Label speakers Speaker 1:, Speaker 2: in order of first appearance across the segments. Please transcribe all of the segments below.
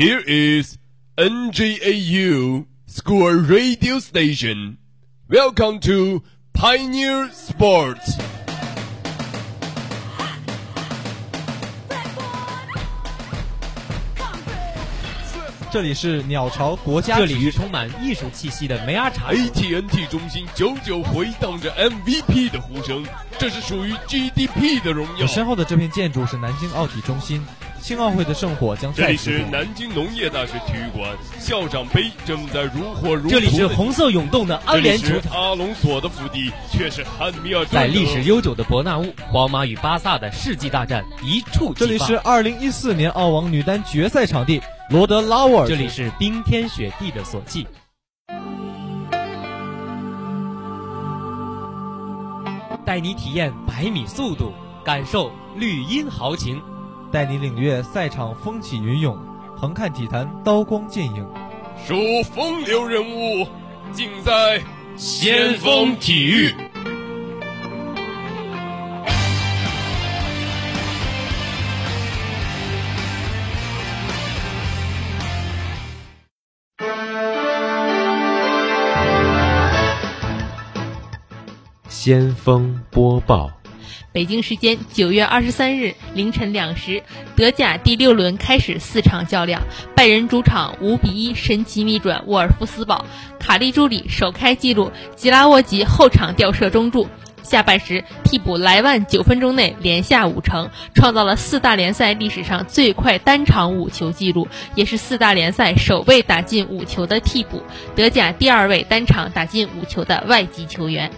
Speaker 1: Here is NJAU School Radio Station. Welcome to Pioneer Sports.
Speaker 2: 这里是鸟巢国家
Speaker 3: 这里是充满艺术气息的梅阿查。
Speaker 1: AT&T 中心久久回荡着 MVP 的呼声，这是属于 GDP 的荣耀
Speaker 2: 我。身后的这片建筑是南京奥体中心，青奥会的圣火将
Speaker 1: 这里是
Speaker 2: 再次点燃
Speaker 1: 南京农业大学体育馆，校长杯正在如火如荼。
Speaker 3: 这里是红色涌动的安联球
Speaker 1: 是
Speaker 3: 场，
Speaker 1: 阿隆索的腹地，却是汉密尔顿
Speaker 3: 在历史悠久的伯纳乌，皇马与巴萨的世纪大战一触即发。
Speaker 2: 这里是二零一四年澳网女单决赛场地，罗德拉沃尔。
Speaker 3: 这里是冰天雪地的索契。带你体验百米速度，感受绿茵豪情。
Speaker 2: 带你领略赛场风起云涌，横看体坛刀光剑影。
Speaker 1: 数风流人物，尽在先锋体育。
Speaker 4: 先锋播报。
Speaker 5: 北京时间九月二十三日凌晨两时，德甲第六轮开始四场较量，拜仁主场五比一神奇逆转沃尔夫斯堡，卡利朱里首开纪录，吉拉沃吉后场吊射中柱。下半时，替补莱万九分钟内连下五城，创造了四大联赛历史上最快单场五球纪录，也是四大联赛首位打进五球的替补，德甲第二位单场打进五球的外籍球员。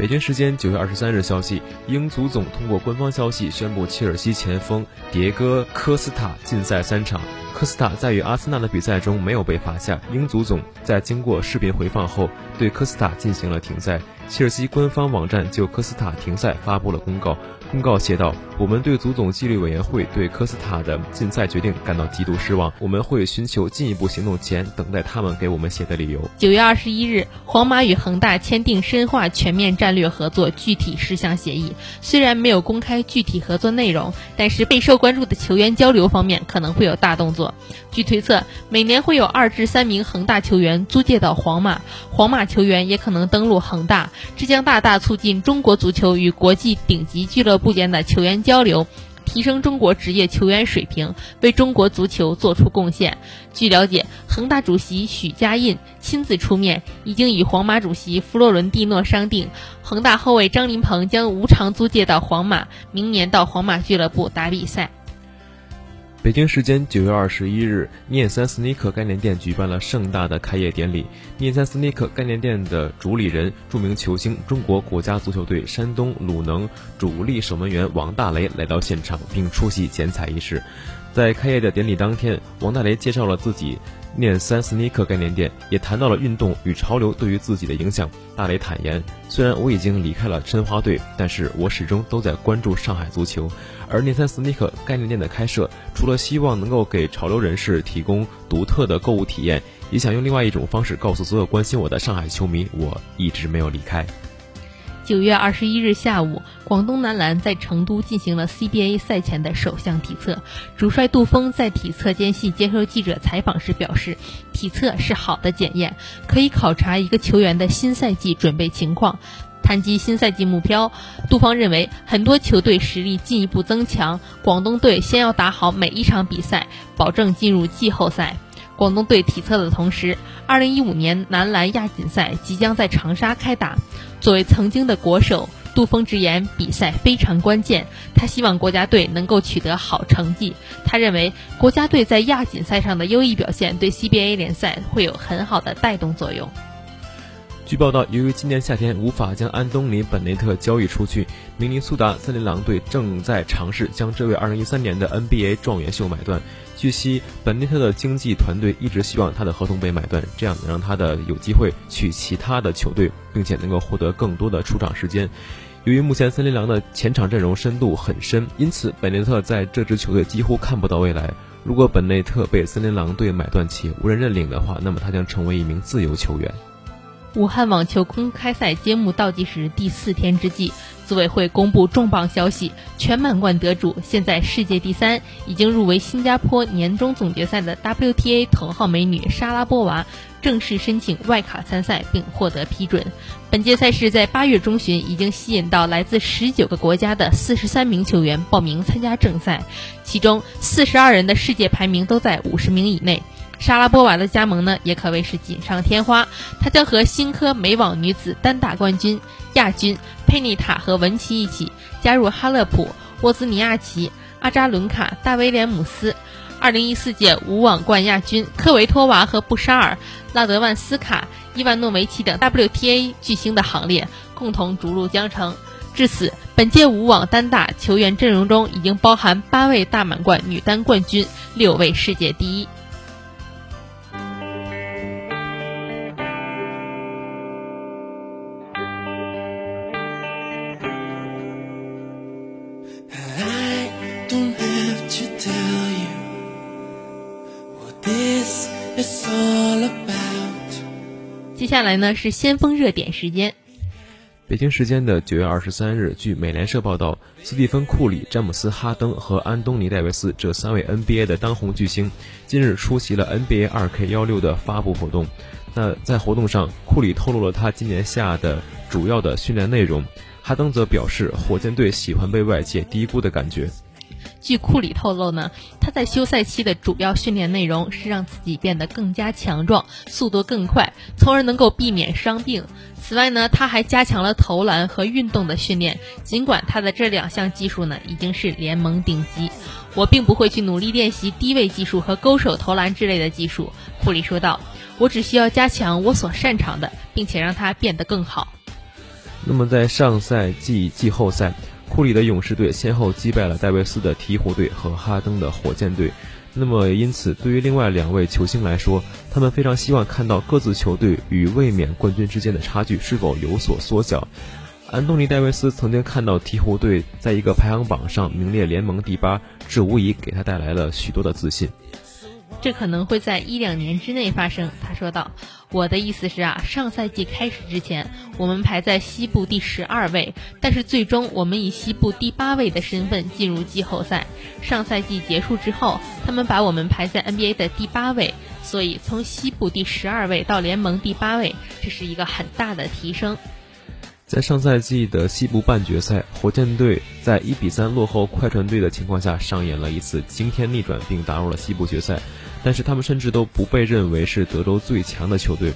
Speaker 4: 北京时间九月二十三日消息，英足总通过官方消息宣布，切尔西前锋迭戈·科斯塔禁赛三场。科斯塔在与阿森纳的比赛中没有被罚下，英足总在经过视频回放后，对科斯塔进行了停赛。切尔西官方网站就科斯塔停赛发布了公告，公告写道：“我们对足总纪律委员会对科斯塔的禁赛决定感到极度失望，我们会寻求进一步行动前等待他们给我们写的理由。”
Speaker 5: 九月二十一日，皇马与恒大签订深化全面战略合作具体事项协议。虽然没有公开具体合作内容，但是备受关注的球员交流方面可能会有大动作。据推测，每年会有二至三名恒大球员租借到皇马，皇马球员也可能登陆恒大，这将大大促进中国足球与国际顶级俱乐部部间的球员交流。提升中国职业球员水平，为中国足球做出贡献。据了解，恒大主席许家印亲自出面，已经与皇马主席弗洛伦蒂诺商定，恒大后卫张琳芃将无偿租借到皇马，明年到皇马俱乐部打比赛。
Speaker 4: 北京时间九月二十一日，念三斯尼克概念店举办了盛大的开业典礼。念三斯尼克概念店的主理人、著名球星、中国国家足球队山东鲁能主力守门员王大雷来到现场，并出席剪彩仪式。在开业的典礼当天，王大雷介绍了自己念三斯尼克概念店，也谈到了运动与潮流对于自己的影响。大雷坦言：“虽然我已经离开了申花队，但是我始终都在关注上海足球。而念三斯尼克概念店的开设，除了希望能够给潮流人士提供独特的购物体验，也想用另外一种方式告诉所有关心我的上海球迷，我一直没有离开。”
Speaker 5: 九月二十一日下午，广东男篮在成都进行了 CBA 赛前的首项体测。主帅杜峰在体测间隙接受记者采访时表示，体测是好的检验，可以考察一个球员的新赛季准备情况。谈及新赛季目标，杜方认为很多球队实力进一步增强，广东队先要打好每一场比赛，保证进入季后赛。广东队体测的同时，二零一五年男篮亚锦赛即将在长沙开打。作为曾经的国手，杜峰直言比赛非常关键，他希望国家队能够取得好成绩。他认为国家队在亚锦赛上的优异表现对 CBA 联赛会有很好的带动作用。
Speaker 4: 据报道，由于今年夏天无法将安东尼·本内特交易出去，明尼苏达森林狼队正在尝试将这位2013年的 NBA 状元秀买断。据悉，本内特的经纪团队一直希望他的合同被买断，这样能让他的有机会去其他的球队，并且能够获得更多的出场时间。由于目前森林狼的前场阵容深度很深，因此本内特在这支球队几乎看不到未来。如果本内特被森林狼队买断且无人认领的话，那么他将成为一名自由球员。
Speaker 5: 武汉网球公开赛揭幕倒计时第四天之际，组委会公布重磅消息：全满贯得主，现在世界第三，已经入围新加坡年终总决赛的 WTA 头号美女莎拉波娃，正式申请外卡参赛并获得批准。本届赛事在八月中旬已经吸引到来自十九个国家的四十三名球员报名参加正赛，其中四十二人的世界排名都在五十名以内。莎拉波娃的加盟呢，也可谓是锦上添花。她将和新科美网女子单打冠军、亚军佩妮塔和文琪一起加入哈勒普、沃兹尼亚奇、阿扎伦卡、大威廉姆斯、2014届无网冠亚军科维托娃和布沙尔、拉德万斯卡、伊万诺维奇等 WTA 巨星的行列，共同逐鹿江城。至此，本届无网单打球员阵容中已经包含八位大满贯女单冠军，六位世界第一。接下来呢是先锋热点时间。
Speaker 4: 北京时间的九月二十三日，据美联社报道，斯蒂芬·库里、詹姆斯·哈登和安东尼·戴维斯这三位 NBA 的当红巨星，今日出席了 NBA 二 K 幺六的发布活动。那在活动上，库里透露了他今年夏的主要的训练内容，哈登则表示，火箭队喜欢被外界低估的感觉。
Speaker 5: 据库里透露呢，他在休赛期的主要训练内容是让自己变得更加强壮，速度更快，从而能够避免伤病。此外呢，他还加强了投篮和运动的训练。尽管他的这两项技术呢已经是联盟顶级，我并不会去努力练习低位技术和勾手投篮之类的技术。库里说道：“我只需要加强我所擅长的，并且让它变得更好。”
Speaker 4: 那么在上赛季季后赛。库里的勇士队先后击败了戴维斯的鹈鹕队和哈登的火箭队，那么因此对于另外两位球星来说，他们非常希望看到各自球队与卫冕冠军之间的差距是否有所缩小。安东尼·戴维斯曾经看到鹈鹕队在一个排行榜上名列联盟第八，这无疑给他带来了许多的自信。
Speaker 5: 这可能会在一两年之内发生，他说道。我的意思是啊，上赛季开始之前，我们排在西部第十二位，但是最终我们以西部第八位的身份进入季后赛。上赛季结束之后，他们把我们排在 NBA 的第八位，所以从西部第十二位到联盟第八位，这是一个很大的提升。
Speaker 4: 在上赛季的西部半决赛，火箭队在一比三落后快船队的情况下，上演了一次惊天逆转，并打入了西部决赛。但是他们甚至都不被认为是德州最强的球队，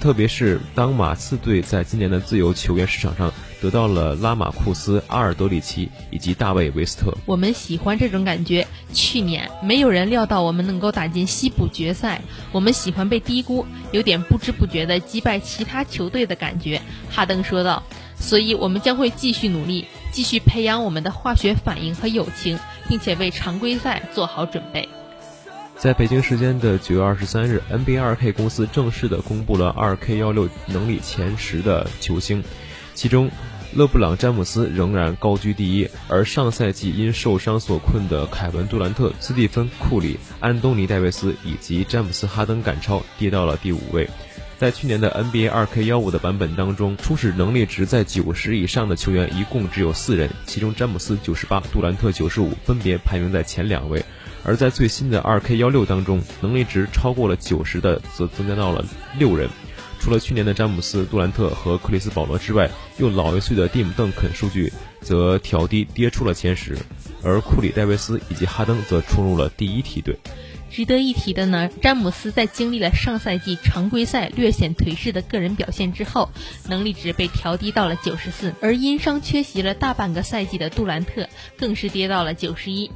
Speaker 4: 特别是当马刺队在今年的自由球员市场上得到了拉马库斯、阿尔德里奇以及大卫维斯特。
Speaker 5: 我们喜欢这种感觉。去年没有人料到我们能够打进西部决赛，我们喜欢被低估，有点不知不觉的击败其他球队的感觉。哈登说道。所以我们将会继续努力，继续培养我们的化学反应和友情，并且为常规赛做好准备。
Speaker 4: 在北京时间的九月二十三日，NBA 二 K 公司正式的公布了二 K 幺六能力前十的球星，其中勒布朗·詹姆斯仍然高居第一，而上赛季因受伤所困的凯文·杜兰特、斯蒂芬·库里、安东尼·戴维斯以及詹姆斯·哈登赶超，跌到了第五位。在去年的 NBA 二 K 幺五的版本当中，初始能力值在九十以上的球员一共只有四人，其中詹姆斯九十八、杜兰特九十五分别排名在前两位。而在最新的二 K 幺六当中，能力值超过了九十的则增加到了六人，除了去年的詹姆斯、杜兰特和克里斯保罗之外，又老一岁的蒂姆邓肯数据则调低跌出了前十，而库里、戴维斯以及哈登则冲入了第一梯队。
Speaker 5: 值得一提的呢，詹姆斯在经历了上赛季常规赛略显颓势的个人表现之后，能力值被调低到了九十四，而因伤缺席了大半个赛季的杜兰特更是跌到了九十一。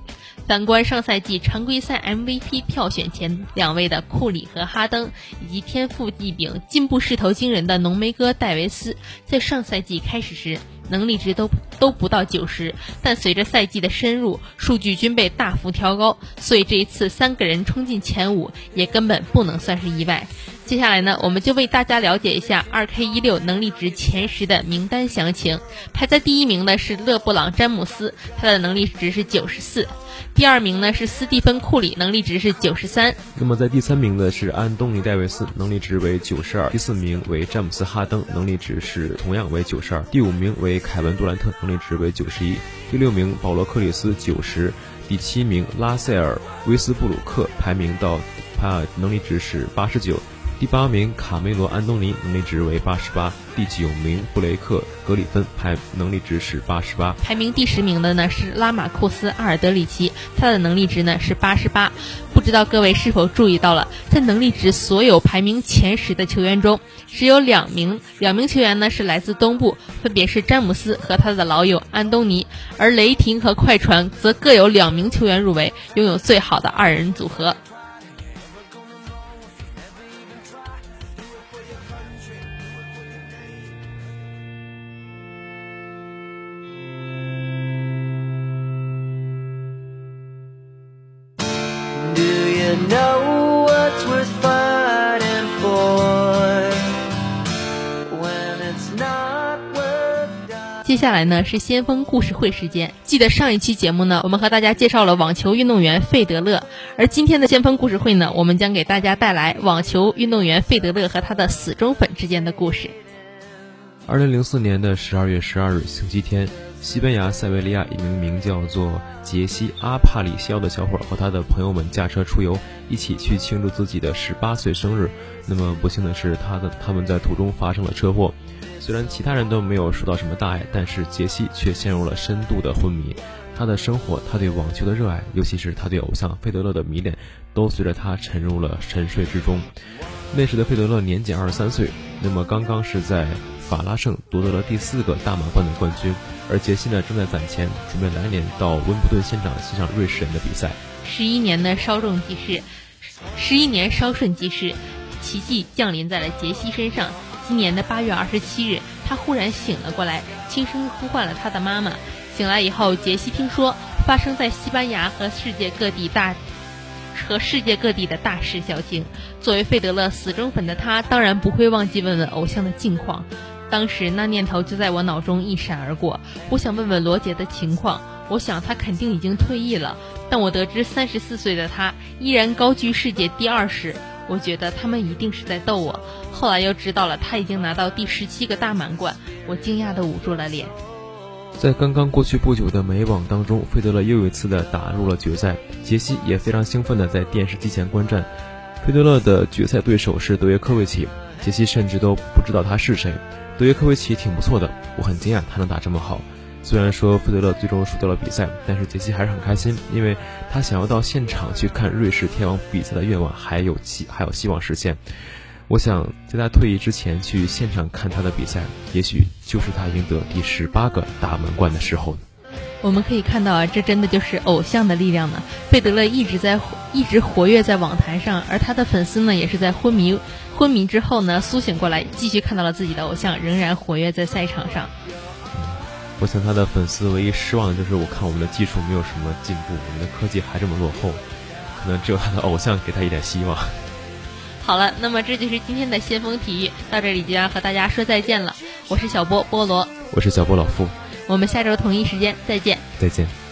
Speaker 5: 反观上赛季常规赛 MVP 票选前两位的库里和哈登，以及天赋异禀、进步势头惊人的浓眉哥戴维斯，在上赛季开始时。能力值都都不到九十，但随着赛季的深入，数据均被大幅调高，所以这一次三个人冲进前五也根本不能算是意外。接下来呢，我们就为大家了解一下二 K 一六能力值前十的名单详情。排在第一名的是勒布朗·詹姆斯，他的能力值是九十四；第二名呢是斯蒂芬库里，能力值是九十三。
Speaker 4: 那么在第三名的是安东尼戴维斯，能力值为九十二。第四名为詹姆斯哈登，能力值是同样为九十二。第五名为凯文杜兰特，能力值为九十一。第六名保罗克里斯九十。第七名拉塞尔威斯布鲁克排名到，他能力值是八十九。第八名卡梅罗·安东尼能力值为八十八，第九名布雷克·格里芬排能力值是八十八。
Speaker 5: 排名第十名的呢是拉马库斯·阿尔德里奇，他的能力值呢是八十八。不知道各位是否注意到了，在能力值所有排名前十的球员中，只有两名两名球员呢是来自东部，分别是詹姆斯和他的老友安东尼，而雷霆和快船则各有两名球员入围，拥有最好的二人组合。接下来呢是先锋故事会时间。记得上一期节目呢，我们和大家介绍了网球运动员费德勒，而今天的先锋故事会呢，我们将给大家带来网球运动员费德勒和他的死忠粉之间的故事。
Speaker 4: 二零零四年的十二月十二日星期天，西班牙塞维利亚一名名叫做杰西·阿帕里肖的小伙和他的朋友们驾车出游，一起去庆祝自己的十八岁生日。那么不幸的是，他的他们在途中发生了车祸。虽然其他人都没有受到什么大碍，但是杰西却陷入了深度的昏迷。他的生活，他对网球的热爱，尤其是他对偶像费德勒的迷恋，都随着他沉入了沉睡之中。那时的费德勒年仅二十三岁，那么刚刚是在法拉盛夺得了第四个大满贯的冠军，而杰西呢正在攒钱，准备来年到温布顿现场欣赏瑞士人的比赛。
Speaker 5: 十一年的稍纵即逝，十一年稍瞬即逝，奇迹降临在了杰西身上。今年的八月二十七日，他忽然醒了过来，轻声呼唤了他的妈妈。醒来以后，杰西听说发生在西班牙和世界各地大和世界各地的大事小情。作为费德勒死忠粉的他，当然不会忘记问问偶像的近况。当时那念头就在我脑中一闪而过，我想问问罗杰的情况。我想他肯定已经退役了，但我得知三十四岁的他依然高居世界第二时。我觉得他们一定是在逗我。后来又知道了他已经拿到第十七个大满贯，我惊讶地捂住了脸。
Speaker 4: 在刚刚过去不久的美网当中，费德勒又一次的打入了决赛。杰西也非常兴奋的在电视机前观战。费德勒的决赛对手是德约科维奇，杰西甚至都不知道他是谁。德约科维奇挺不错的，我很惊讶他能打这么好。虽然说费德勒最终输掉了比赛，但是杰西还是很开心，因为他想要到现场去看瑞士天王比赛的愿望还有希还有希望实现。我想在他退役之前去现场看他的比赛，也许就是他赢得第十八个大满贯的时候。
Speaker 5: 我们可以看到啊，这真的就是偶像的力量呢。费德勒一直在一直活跃在网坛上，而他的粉丝呢，也是在昏迷昏迷之后呢苏醒过来，继续看到了自己的偶像仍然活跃在赛场上。
Speaker 4: 我想他的粉丝唯一失望的就是，我看我们的技术没有什么进步，我们的科技还这么落后，可能只有他的偶像给他一点希望。
Speaker 5: 好了，那么这就是今天的先锋体育，到这里就要和大家说再见了。我是小波菠萝，
Speaker 4: 我是小波老傅，
Speaker 5: 我们下周同一时间再见，
Speaker 4: 再见。